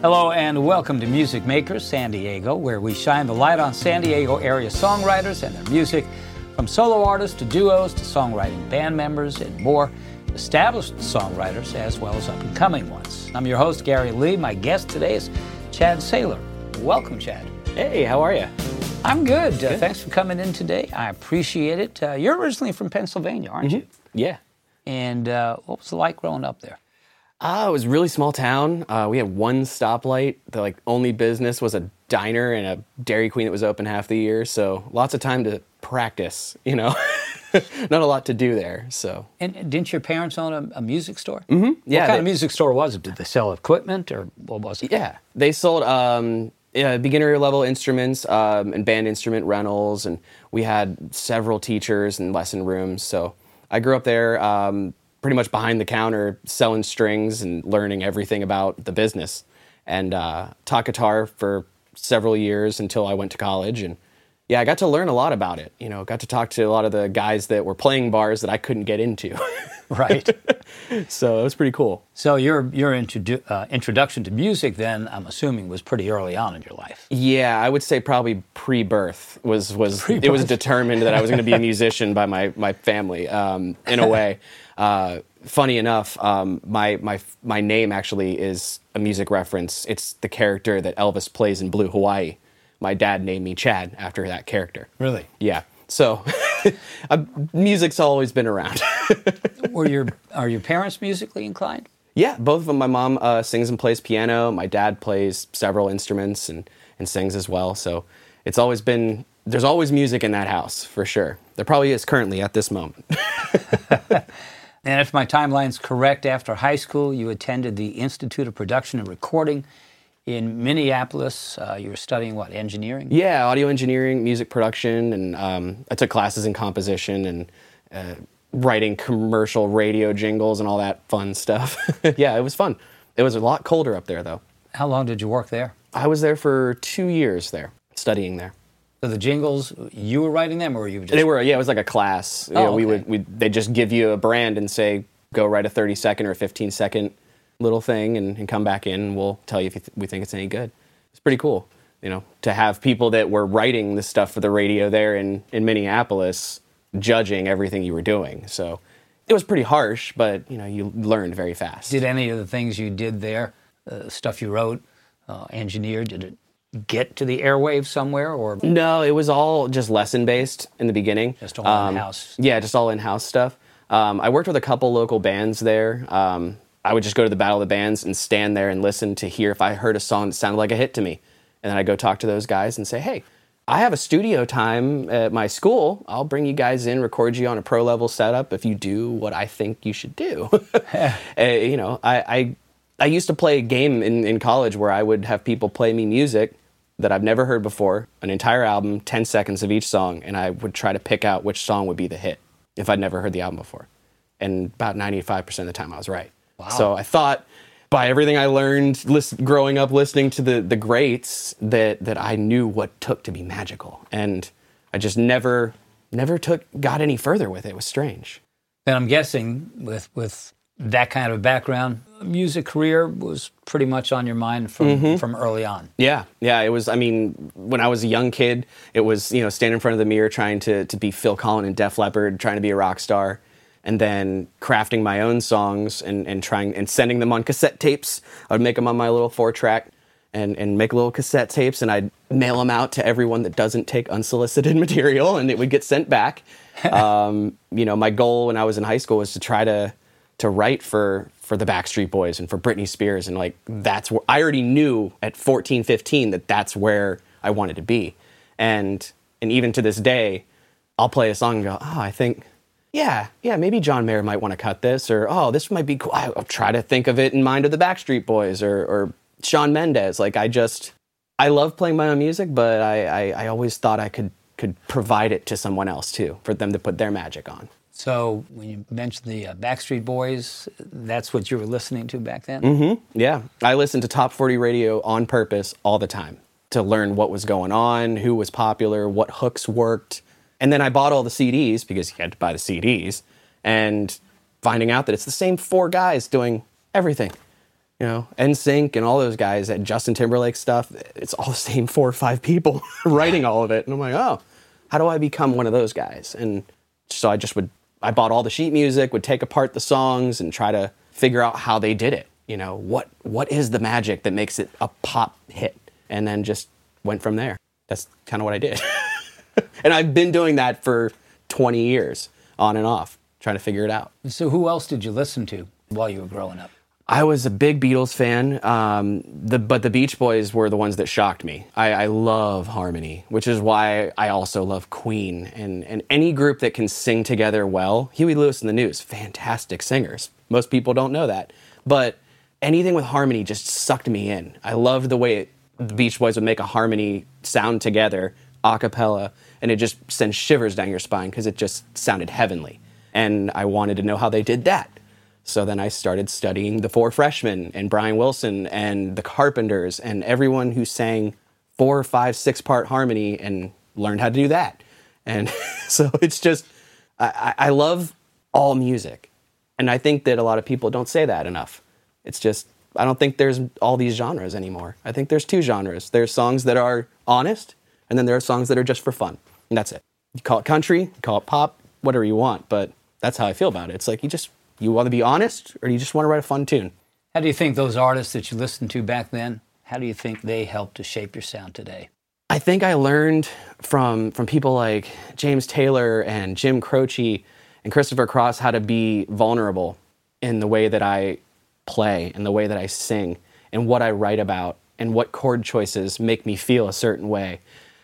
Hello and welcome to Music Makers San Diego, where we shine the light on San Diego area songwriters and their music, from solo artists to duos to songwriting band members and more, established songwriters as well as up and coming ones. I'm your host, Gary Lee. My guest today is Chad Saylor. Welcome, Chad. Hey, how are you? I'm good. Uh, thanks for coming in today. I appreciate it. Uh, you're originally from Pennsylvania, aren't you? Yeah. And uh, what was it like growing up there? Uh, it was a really small town. Uh, we had one stoplight. The like only business was a diner and a Dairy Queen that was open half the year. So lots of time to practice. You know, not a lot to do there. So And didn't your parents own a, a music store? Mm-hmm. Yeah, What kind they- of music store was it? Did they sell equipment or what was it? yeah, they sold um, yeah, beginner level instruments um, and band instrument rentals, and we had several teachers and lesson rooms. So I grew up there, um, pretty much behind the counter, selling strings and learning everything about the business, and uh, taught guitar for several years until I went to college and. Yeah, I got to learn a lot about it. You know, got to talk to a lot of the guys that were playing bars that I couldn't get into. Right. so it was pretty cool. so your your introdu- uh, introduction to music then, I'm assuming, was pretty early on in your life. Yeah, I would say probably pre-birth was was it was determined that I was going to be a musician by my my family. Um, in a way, uh, funny enough, um, my my my name actually is a music reference. It's the character that Elvis plays in Blue Hawaii. My dad named me Chad after that character. Really? Yeah, so uh, music's always been around. Were your are your parents musically inclined? Yeah, both of them. My mom uh, sings and plays piano. My dad plays several instruments and, and sings as well. So it's always been, there's always music in that house for sure. There probably is currently at this moment. And if my timeline's correct, after high school, you attended the Institute of Production and Recording in Minneapolis. Uh, you were studying what engineering? yeah, audio engineering, music production, and um, I took classes in composition and uh, writing commercial radio jingles and all that fun stuff. yeah, it was fun. It was a lot colder up there though. How long did you work there? I was there for two years there, studying there. So the jingles, you were writing them, or were you just They were yeah, it was like a class. You Oh, know, we okay. would we they just give you a brand and say go write a 30 second or 15 second little thing and, and come back in and we'll tell you if you th- we think it's any good. It's pretty cool, you know, to have people that were writing the stuff for the radio there in in Minneapolis judging everything you were doing. So it was pretty harsh, but you know, you learned very fast. Did any of the things you did there, uh, stuff you wrote, uh, engineered, did it get to the airwaves somewhere, or No, it was all just lesson based in the beginning. Just all in-house. Yeah, just all in house stuff. Um, I worked with a couple local bands there. Um, I would just go to the Battle of the Bands and stand there and listen to hear if I heard a song that sounded like a hit to me. And then I'd go talk to those guys and say, hey, I have a studio time at my school. I'll bring you guys in, record you on a pro level setup if you do what I think you should do. Uh, you know, I, I, I used to play a game in, in college where I would have people play me music that I've never heard before, an entire album, 10 seconds of each song, and I would try to pick out which song would be the hit if I'd never heard the album before. And about 95% of the time I was right. So I thought by everything I learned list, growing up listening to the, the greats that, that I knew what took to be magical. And I just never, never took, got any further with it. It was strange. then I'm guessing with with that kind of background, music career was pretty much on your mind from Mm-hmm. from early on. Yeah, yeah. It was. I mean, when I was a young kid, it was you know standing in front of the mirror trying to to be Phil Collins and Def Leppard, trying to be a rock star, and then crafting my own songs and and trying and sending them on cassette tapes. I would make them on my little four track. And, and make little cassette tapes and I'd mail them out to everyone that doesn't take unsolicited material and it would get sent back. um, you know, my goal when I was in high school was to try to to write for for the Backstreet Boys and for Britney Spears and like that's where I already knew at 14 15 that that's where I wanted to be and and even to this day I'll play a song and go oh I think yeah yeah maybe John Mayer might want to cut this or oh this might be cool I'll try to think of it in mind of the Backstreet Boys or or Shawn Mendes like I just I love playing my own music but I I, I always thought I could could provide it to someone else too for them to put their magic on So when you mentioned the uh, Backstreet Boys, that's what you were listening to back then. Mm-hmm. Yeah, I listened to top 40 radio on purpose all the time to learn what was going on, who was popular, what hooks worked. And then I bought all the CDs because you had to buy the CDs and finding out that it's the same four guys doing everything. you know, NSYNC and all those guys at Justin Timberlake stuff, it's all the same four or five people writing all of it. And I'm like, oh, how do I become one of those guys? And so I just would, I bought all the sheet music, would take apart the songs and try to figure out how they did it. You know, what what is the magic that makes it a pop hit? And then just went from there. That's kind of what I did. and I've been doing that for 20 years on and off, trying to figure it out. So, who else did you listen to while you were growing up? I was a big Beatles fan, um, the, but the Beach Boys were the ones that shocked me. I, I, love harmony, which is why I also love Queen and, and any group that can sing together well. Huey Lewis and the News, fantastic singers. Most people don't know that, but anything with harmony just sucked me in. I loved the way it, the Beach Boys would make a harmony sound together, a cappella, and it just sends shivers down your spine because it just sounded heavenly. And I wanted to know how they did that. So then I started studying the Four Freshmen and Brian Wilson and the Carpenters and everyone who sang four, five, six part harmony and learned how to do that. And so it's just, I, I love all music. And I think that a lot of people don't say that enough. It's just, I don't think there's all these genres anymore. I think there's two genres. There's songs that are honest, and then there are songs that are just for fun. And that's it. You call it country, you call it pop, whatever you want, but that's how I feel about it. It's like you just you want to be honest, or you just want to write a fun tune? How do you think those artists that you listened to back then, how do you think they helped to shape your sound today? I think I learned from from people like James Taylor and Jim Croce and Christopher Cross how to be vulnerable in the way that I play and the way that I sing and what I write about and what chord choices make me feel a certain way.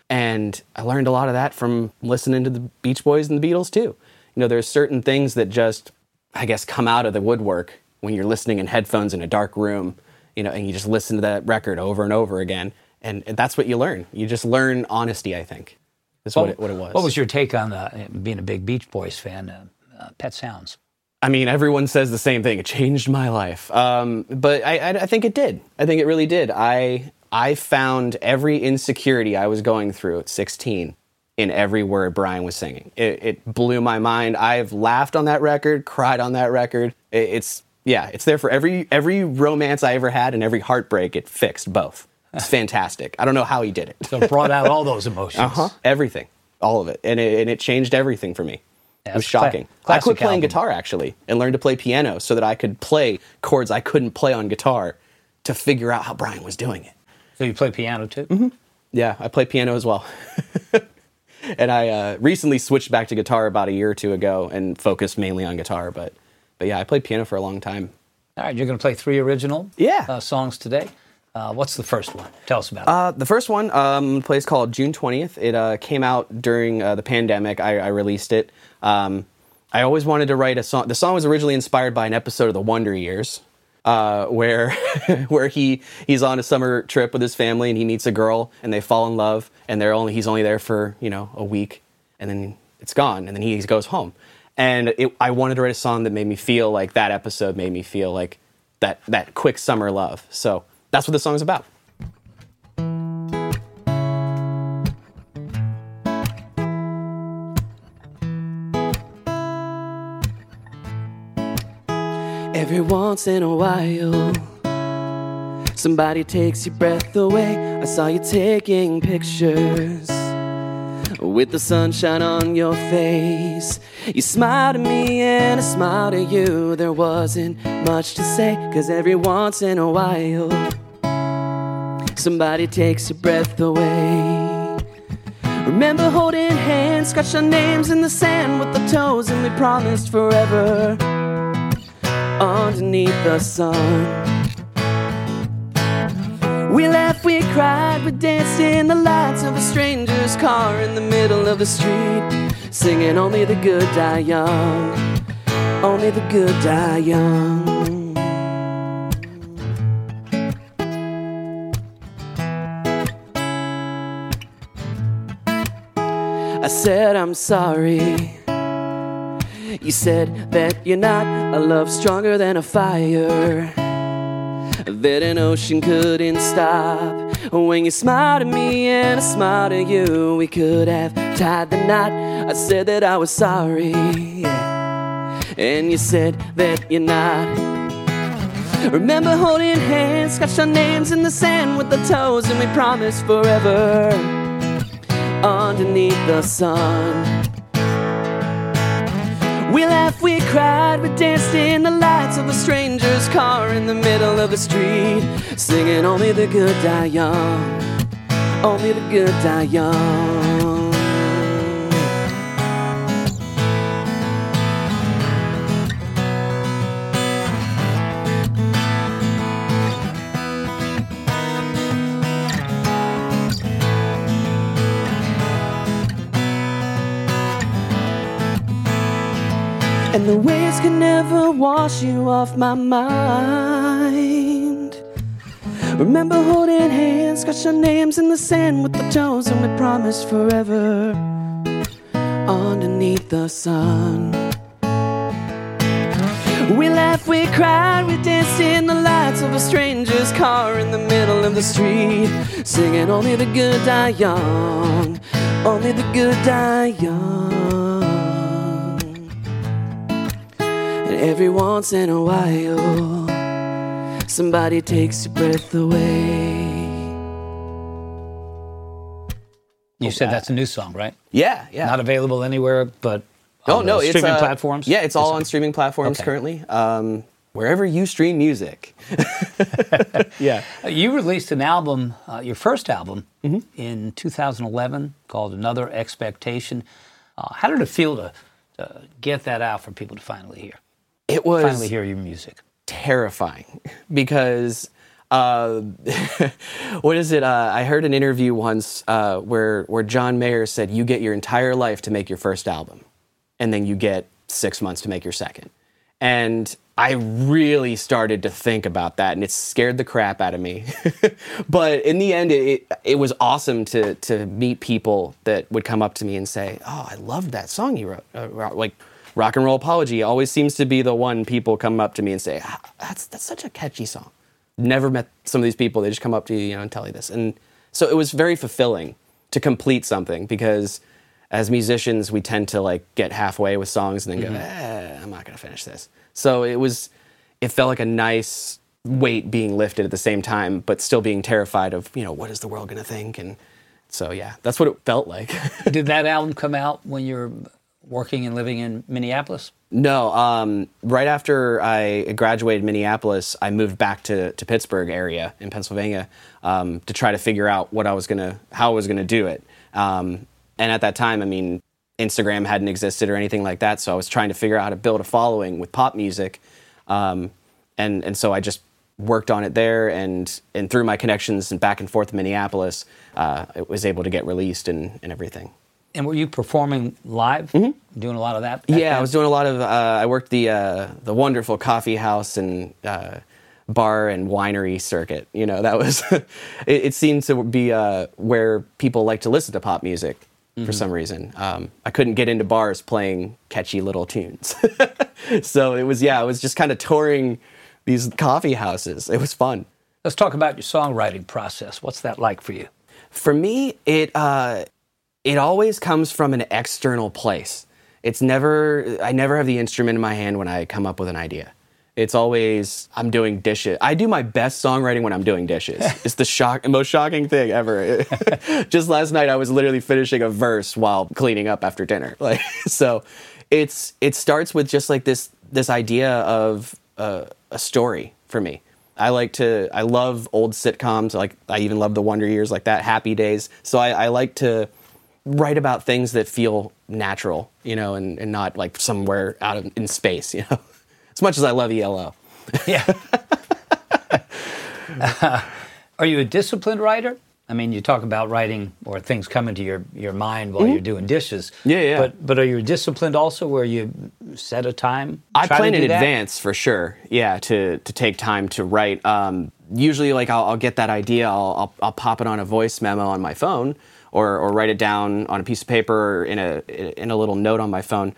And I learned a lot of that from listening to the Beach Boys and the Beatles too. You know, there's certain things that just I guess, come out of the woodwork when you're listening in headphones in a dark room, you know, and you just listen to that record over and over again. And, that's what you learn. You just learn honesty, I think, is what, what, it, what it was. What was your take on the, being a big Beach Boys fan, uh, uh, Pet Sounds? I mean, everyone says the same thing. It changed my life. Um, but I, I, I think it did. I think it really did. I, I found every insecurity I was going through at 16 in every word Brian was singing. It, it, blew my mind. I've laughed on that record, cried on that record. It, it's yeah, it's there for every every romance I ever had and every heartbreak. It fixed both. It's fantastic. I don't know how he did it. so it brought out all those emotions. Uh huh. Everything, all of it, and it, and it changed everything for me. Yeah, it was shocking. Cla- I quit playing album. guitar actually and learned to play piano so that I could play chords I couldn't play on guitar to figure out how Brian was doing it. So you play piano too? Mm-hmm. Yeah, I play piano as well. and I uh, recently switched back to guitar about a year or two ago and focused mainly on guitar. But but yeah, I played piano for a long time. All right, you're going to play three original yeah. uh, songs today. Uh, what's the first one? Tell us about it. Uh, the first one, um, place called June 20th. It uh, came out during uh, the pandemic. I, I released it. Um, I always wanted to write a song. The song was originally inspired by an episode of The Wonder Years, uh, where where he he's on a summer trip with his family and he meets a girl and they fall in love and they're only he's only there for you know a week and then it's gone and then he goes home and it, I wanted to write a song that made me feel like that episode made me feel like that that quick summer love so that's what the song is about. Every once in a while, somebody takes your breath away. I saw you taking pictures with the sunshine on your face. You smiled at me and I smiled at you. There wasn't much to say, cause every once in a while, somebody takes your breath away. Remember holding hands, scratch our names in the sand with the toes, and we promised forever underneath the sun. We laughed, we cried, we danced in the lights of a stranger's car in the middle of the street, singing Only the Good Die Young, Only the Good Die Young. I said, I'm sorry. You said that you're not a love stronger than a fire. That an ocean couldn't stop. When you smiled at me and I smiled at you, we could have tied the knot. I said that I was sorry. And you said that you're not. Remember holding hands, scratched our names in the sand with the toes, and we promised forever underneath the sun. We laughed, we cried, we danced in the lights of a stranger's car in the middle of the street, singing only the good die young, only the good die young. And the waves can never wash you off my mind. Remember holding hands, scratch our names in the sand with the toes, and we promised forever underneath the sun. We laughed, we cried, we danced in the lights of a stranger's car in the middle of the street, singing only the good die young, only the good die young. Every once in a while, somebody takes your breath away. You said that's a new song, right? Yeah, yeah. Not available anywhere, but Oh on no, it's streaming uh, platforms. Yeah, it's all on streaming platforms Okay. currently. Um, wherever you stream music. yeah. Uh, You released an album, uh, your first album, Mm-hmm. in 2011 called Another Expectation. Uh, how did it feel to, to get that out for people to finally hear? It was Finally hear your music. terrifying because uh, what is it? Uh, I heard an interview once uh, where where John Mayer said, "You get your entire life to make your first album, and then you get six months to make your second. And I really started to think about that, and it scared the crap out of me. but in the end, it, it was awesome to to meet people that would come up to me and say, "Oh, I loved that song you wrote." Uh, like rock and roll apology always seems to be the one people come up to me and say, "Ah, "That's that's such a catchy song." Never met some of these people. They just come up to you, you know, and tell you this, and so it was very fulfilling to complete something because as musicians we tend to like get halfway with songs and then go eh, i'm not going to finish this. So it was it felt like a nice weight being lifted at the same time but still being terrified of you know what is the world going to think? And so yeah that's what it felt like. Did that album come out when you were working and living in Minneapolis? no um, right after i graduated minneapolis i moved back to, to pittsburgh area in pennsylvania um, to try to figure out what i was to how i was to do it. Um, and at that time i mean instagram hadn't existed or anything like that so i was trying to figure out how to build a following with pop music. Um, and, and so i just worked on it there and, and through my connections and back and forth in minneapolis uh, it was able to get released and, and everything And were you performing live? Doing a lot of that? Mm-hmm. Yeah, I was doing a lot of. Uh, I worked the uh, the wonderful coffee house and uh, bar and winery circuit. You know, that was. it, it seemed to be uh, where people like to listen to pop music for some reason. Um, I couldn't get into bars playing catchy little tunes, so it was yeah, I was just kind of touring these coffee houses. It was fun. Let's talk about your songwriting process. What's that like for you? For me, it uh, it always comes from an external place. It's never I never have the instrument in my hand when I come up with an idea. It's always I'm doing dishes. I do my best songwriting when I'm doing dishes. it's the shock most shocking thing ever. Just last night I was literally finishing a verse while cleaning up after dinner. Like so it's it starts with just like this this idea of uh, a story for me. I like to. I love old sitcoms. Like I even love the Wonder Years, like that, Happy Days. So I, I like to write about things that feel natural, you know, and, and not like somewhere out of, in space, you know. As much as I love ELO. Yeah. are you a disciplined writer? I mean, you talk about writing or things coming to your, your mind while you're doing dishes. Mm-hmm. Yeah, yeah. But but are you disciplined also, where you set a time? I plan in advance for sure. Yeah, to to take time to write. Um, usually, like I'll, I'll get that idea, I'll, I'll I'll pop it on a voice memo on my phone, or or write it down on a piece of paper or in a in a little note on my phone,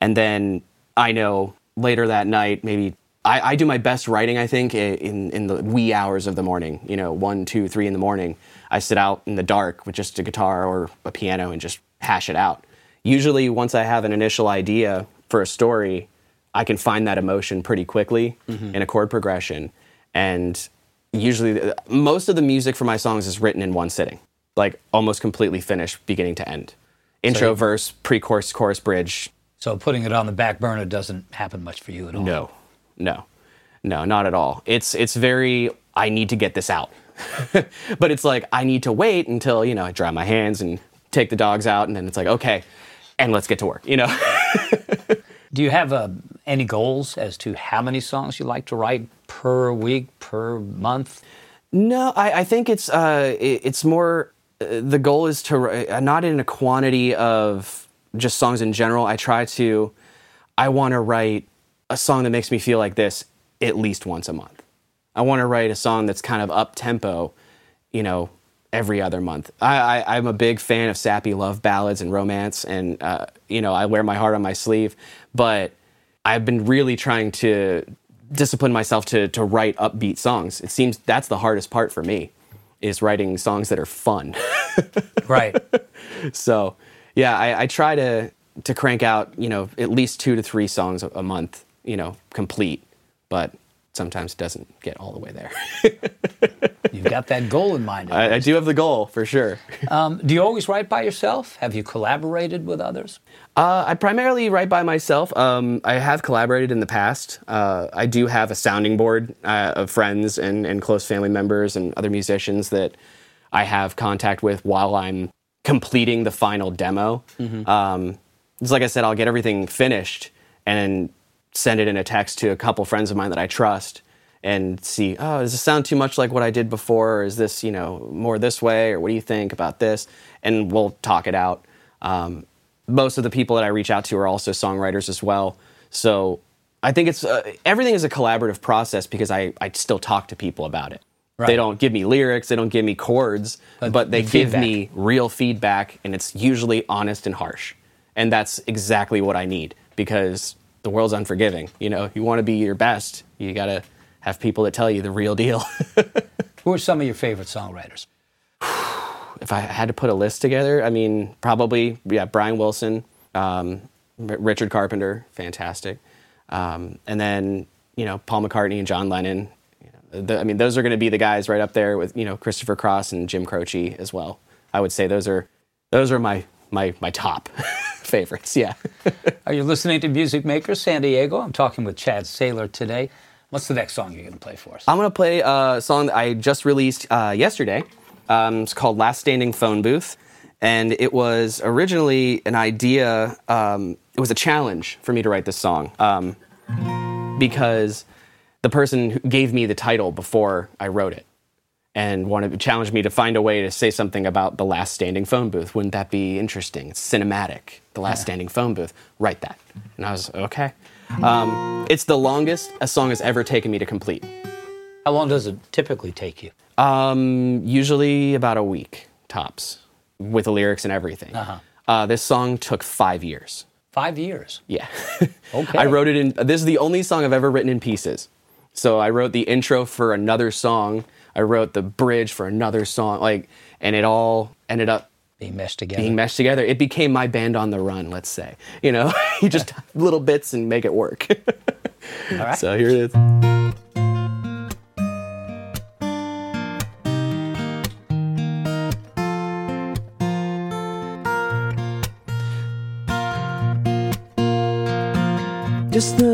and then I know later that night maybe. I, I do my best writing, I think, in, in the wee hours of the morning. You know, one, two, three in the morning. I sit out in the dark with just a guitar or a piano and just hash it out. Usually, once I have an initial idea for a story, I can find that emotion pretty quickly mm-hmm. in a chord progression. and usually most of the music for my songs is written in one sitting, like almost completely finished, beginning to end. Intro, you- verse, pre-chorus, chorus, bridge. So putting it on the back burner doesn't happen much for you at all. No, no, no, not at all. It's it's very. I need to get this out, but it's like I need to wait until you know I dry my hands and take the dogs out, and then it's like okay, and let's get to work. You know. Do you have uh, any goals as to how many songs you like to write per week, per month? No, I, I think it's uh, it- it's more. The goal is to uh, not in a quantity of just songs in general. I try to. I want to write a song that makes me feel like this at least once a month. I want to write a song that's kind of up tempo, you know, every other month. I, I, I'm a big fan of sappy love ballads and romance, and uh, you know, I wear my heart on my sleeve. But I've been really trying to discipline myself to to write upbeat songs. It seems that's the hardest part for me, is writing songs that are fun. Right. so, yeah, I, I try to to crank out, you know, at least two to three songs a, a month, you know, complete. But sometimes it doesn't get all the way there. You've got that goal in mind. I, I do have the goal for sure. Um, do you always write by yourself? Have you collaborated with others? Uh, I primarily write by myself. Um, I have collaborated in the past. Uh, I do have a sounding board uh, of friends and, and close family members and other musicians that I have contact with while I'm completing the final demo. Um, it's like I said, I'll get everything finished and send it in a text to a couple friends of mine that I trust and see, oh, does this sound too much like what I did before? Or is this, you know, more this way? Or what do you think about this? And we'll talk it out. Um, most of the people that I reach out to are also songwriters as well. So I think it's uh, everything is a collaborative process because I, I still talk to people about it. Right. They don't give me lyrics, they don't give me chords, But but, they the give me real feedback, and it's usually honest and harsh. And that's exactly what I need because the world's unforgiving. You know, you want to be your best, you got to have people that tell you the real deal. Who are some of your favorite songwriters? if I had to put a list together, I mean, probably yeah, Brian Wilson, um, R- Richard Carpenter, fantastic, um, and then you know Paul McCartney and John Lennon. You know, the, I mean, those are going to be the guys right up there with you know Christopher Cross and Jim Croce as well. I would say those are those are my my my top favorites. Yeah. Are you listening to Music Maker San Diego? I'm talking with Chad Saylor today. What's the next song you're going to play for us? I'm gonna play a song that I just released uh, yesterday. Um, it's called "Last Standing Phone Booth," and it was originally an idea. Um, it was a challenge for me to write this song um, because the person who gave me the title before I wrote it and wanted to challenge me to find a way to say something about the last standing phone booth. Wouldn't that be interesting? It's cinematic. The last standing phone booth. Write that. And I was okay. Um, it's the longest a song has ever taken me to complete. How long does it typically take you? Um, usually about a week tops, with the lyrics and everything. Uh-huh. Uh, this song took five years. Five years. Yeah. Okay. I wrote it in. This is the only song I've ever written in pieces. So I wrote the intro for another song. I wrote the bridge for another song. Like, and it all ended up Being meshed together. being meshed together. It became my band on the run. Let's say. You know, you just little bits and make it work. All right. so here it is. Just the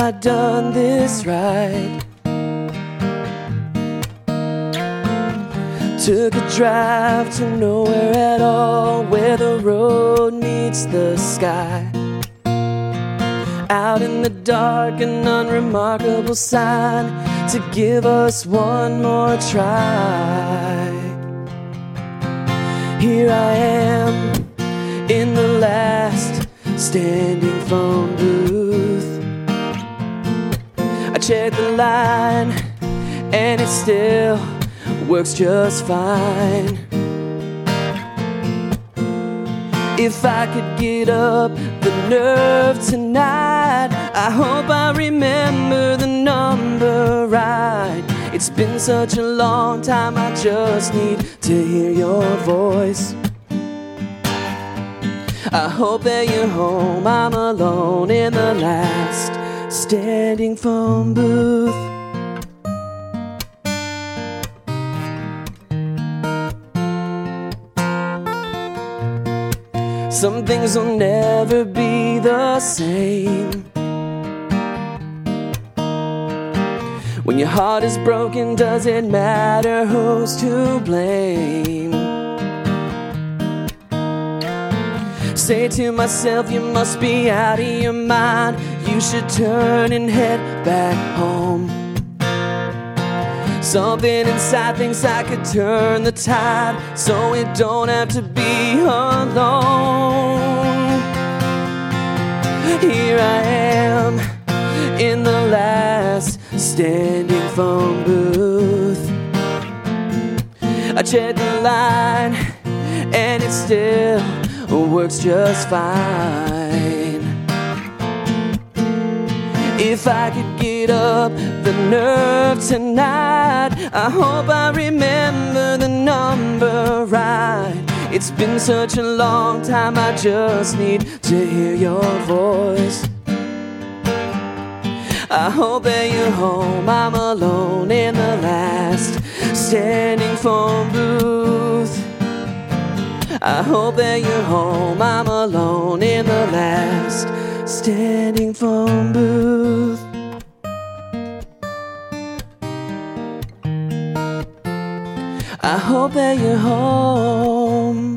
I'd done this right. Took a drive to nowhere at all, where the road meets the sky. Out in the dark, an unremarkable sign to give us one more try. Here I am in the last standing phone booth. Check the line, and it still works just fine. If I could get up the nerve tonight, I hope I remember the number right. It's been such a long time, I just need to hear your voice. I hope that you're home. I'm alone in the last standing phone booth. Some things will never be the same. When your heart is broken, does it matter who's to blame? Say to myself, you must be out of your mind. You should turn and head back home. Something inside thinks I could turn the tide so it don't have to be alone. Here I am in the last standing phone booth. I check the line and it still works just fine. If I could get up the nerve tonight, I hope I remember the number right. It's been such a long time, I just need to hear your voice. I hope that you're home. I'm alone in the last standing phone booth. I hope that you're home. I'm alone in the last standing phone booth. I hope that you're home.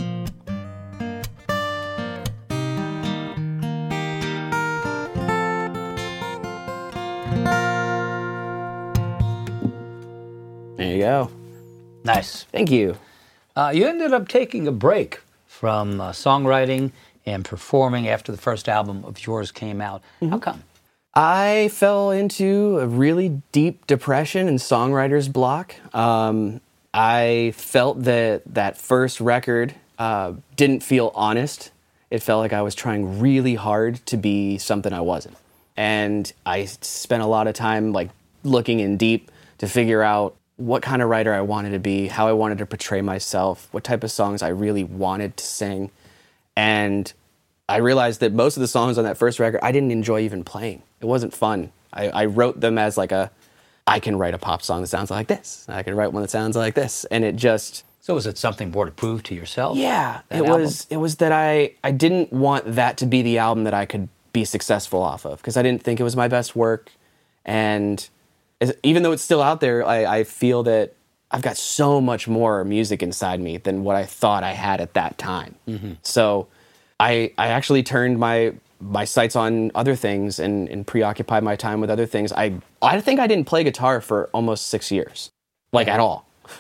There you go. Nice. Thank you. Uh, you ended up taking a break from uh, songwriting and performing after the first album of yours came out. How come? I fell into a really deep depression and songwriter's block. Um, I felt that that first record uh, didn't feel honest. It felt like I was trying really hard to be something I wasn't. And I spent a lot of time like looking in deep to figure out what kind of writer I wanted to be, how I wanted to portray myself, what type of songs I really wanted to sing. And I realized that most of the songs on that first record I didn't enjoy even playing. It wasn't fun. I, I wrote them as like a, I can write a pop song that sounds like this. I can write one that sounds like this, and it just So was it something more to prove to yourself? yeah. It album? was it was that I I didn't want that to be the album that I could be successful off of because I didn't think it was my best work, and as- even though it's still out there, I, I feel that I've got so much more music inside me than what I thought I had at that time. So I I actually turned my my sights on other things and, and preoccupied my time with other things. I I think I didn't play guitar for almost six years, like at all.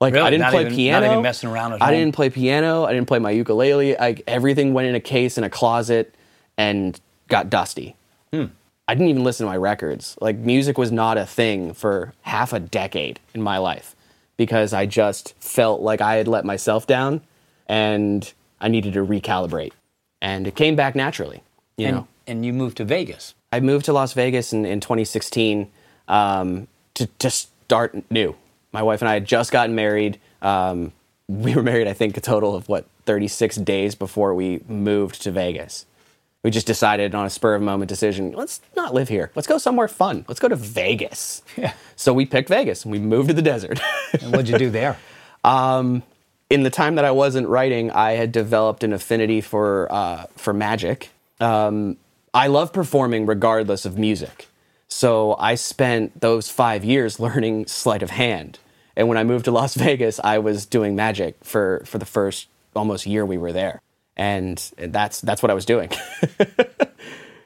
Like Really? I didn't Not play even- not piano. even messing around at I didn't play piano. I didn't play my ukulele. Like everything went in a case in a closet and got dusty. Hmm. I didn't even listen to my records. Like music was not a thing for half a decade in my life because I just felt like I had let myself down and I needed to recalibrate. And it came back naturally. You and, know, and you moved to Vegas. I moved to Las Vegas in, in 2016 um, to, to start new. My wife and I had just gotten married. Um, we were married, I think, a total of what, 36 days before we moved to Vegas. We just decided on a spur of moment decision let's not live here. Let's go somewhere fun. Let's go to Vegas. Yeah. So we picked Vegas and we moved to the desert. And what'd you do there? in the time that I wasn't writing, I had developed an affinity for uh, for magic. Um, I love performing regardless of music, so I spent those five years learning sleight of hand. And when I moved to Las Vegas, I was doing magic for for the first almost year we were there, and that's that's what I was doing.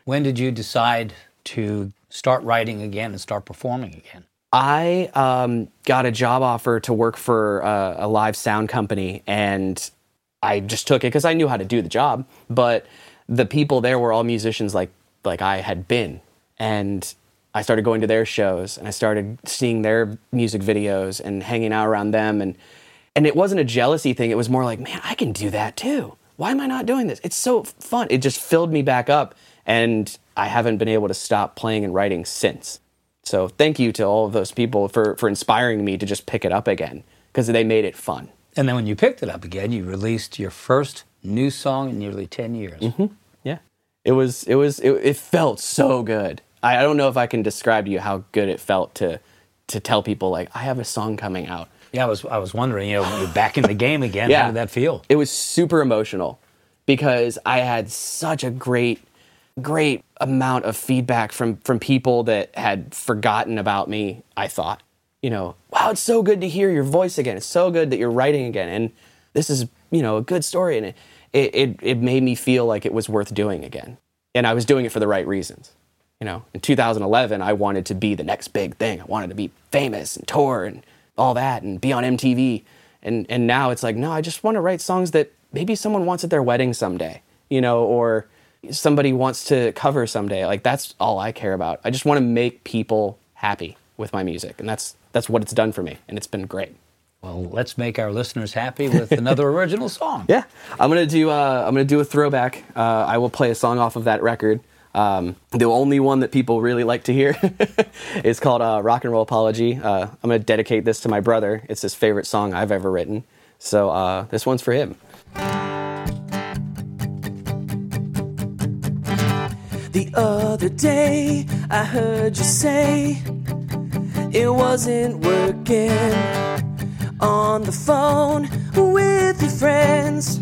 When did you decide to start writing again and start performing again? I um, got a job offer to work for uh, a live sound company, and I just took it because I knew how to do the job. But the people there were all musicians like like I had been, and I started going to their shows, and I started seeing their music videos and hanging out around them, and and it wasn't a jealousy thing. It was more like, man, I can do that too. Why am I not doing this? It's so fun. It just filled me back up, and I haven't been able to stop playing and writing since. So thank you to all of those people for, for inspiring me to just pick it up again because they made it fun. And then when you picked it up again, you released your first new song in nearly 10 years. Mm-hmm. Yeah. It was it was it, it felt so good. I, I don't know if I can describe to you how good it felt to to tell people like I have a song coming out. Yeah, I was, I was wondering, you know, you're back in the game again. Yeah. How did that feel? It was super emotional because I had such a great great amount of feedback from from people that had forgotten about me, I thought. You know, wow, it's so good to hear your voice again. It's so good that you're writing again and this is, you know, a good story and it it, it, it made me feel like it was worth doing again. And I was doing it for the right reasons. You know, in 2011, I wanted to be the next big thing. I wanted to be famous and tour and all that and be on MTV. And, and now it's like, no, I just want to write songs that maybe someone wants at their wedding someday, you know, or somebody wants to cover someday. Like that's all I care about. I just want to make people happy with my music. And that's, that's what it's done for me. And it's been great. Well, let's make our listeners happy with another original song. Yeah, I'm gonna do. Uh, I'm gonna do a throwback. Uh, I will play a song off of that record. Um, the only one that people really like to hear is called uh, "Rock and Roll Apology." Uh, I'm gonna dedicate this to my brother. It's his favorite song I've ever written. So uh, this one's for him. The other day, I heard you say it wasn't working on the phone with your friends.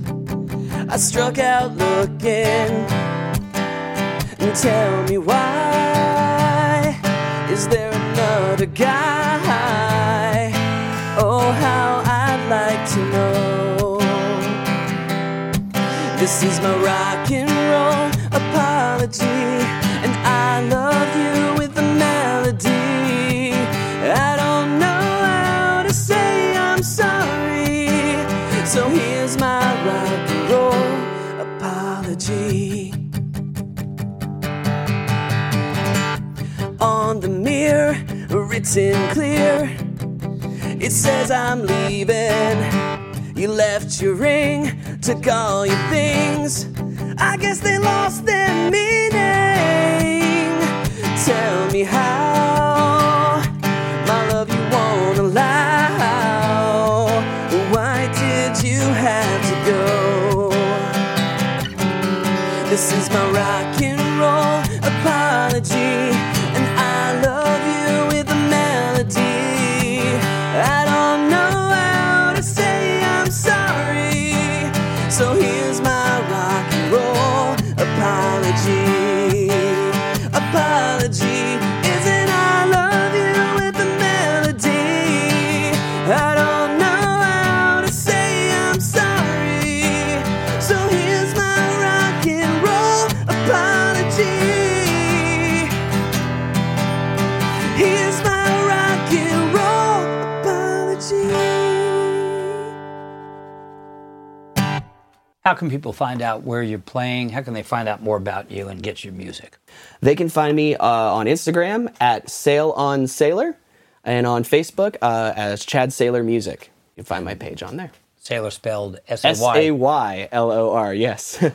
I struck out looking. Tell me why is there another guy? Oh, how I'd like to know. This is my rock and roll apology, written clear, it says I'm leaving. You left your ring, took all your things. I guess they lost their meaning. Tell me how, my love, you won't allow. Why did you have to go? This is my rock and roll How can people find out where you're playing? How can they find out more about you and get your music? They can find me uh, on Instagram at Sail on Saylor, and on Facebook uh, as Chad Saylor Music. You can find my page on there. Saylor spelled S A S A Y. L O R. Yes.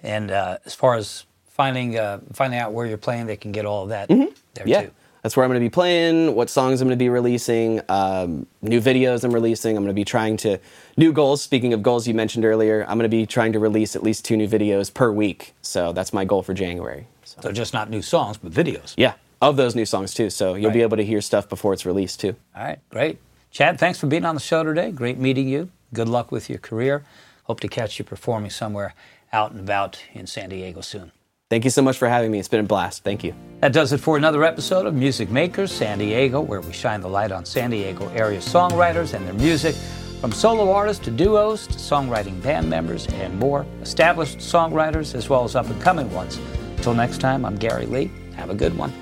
And uh, as far as finding uh, finding out where you're playing, they can get all of that there Mm-hmm. yeah. too. That's where I'm going to be playing, what songs I'm going to be releasing, um, new videos I'm releasing. I'm going to be trying to, new goals. Speaking of goals you mentioned earlier, I'm going to be trying to release at least two new videos per week. So that's my goal for January. So, So just not new songs, but videos. yeah, of those new songs too. So you'll be able to hear stuff before it's released too. All right, great. Chad, thanks for being on the show today. Great meeting you. Good luck with your career. Hope to catch you performing somewhere out and about in San Diego soon. Thank you so much for having me. It's been a blast. Thank you. That does it for another episode of Music Makers San Diego, where we shine the light on San Diego area songwriters and their music, from solo artists to duos to songwriting band members and more, established songwriters as well as up and coming ones. Until next time, I'm Gary Lee. Have a good one.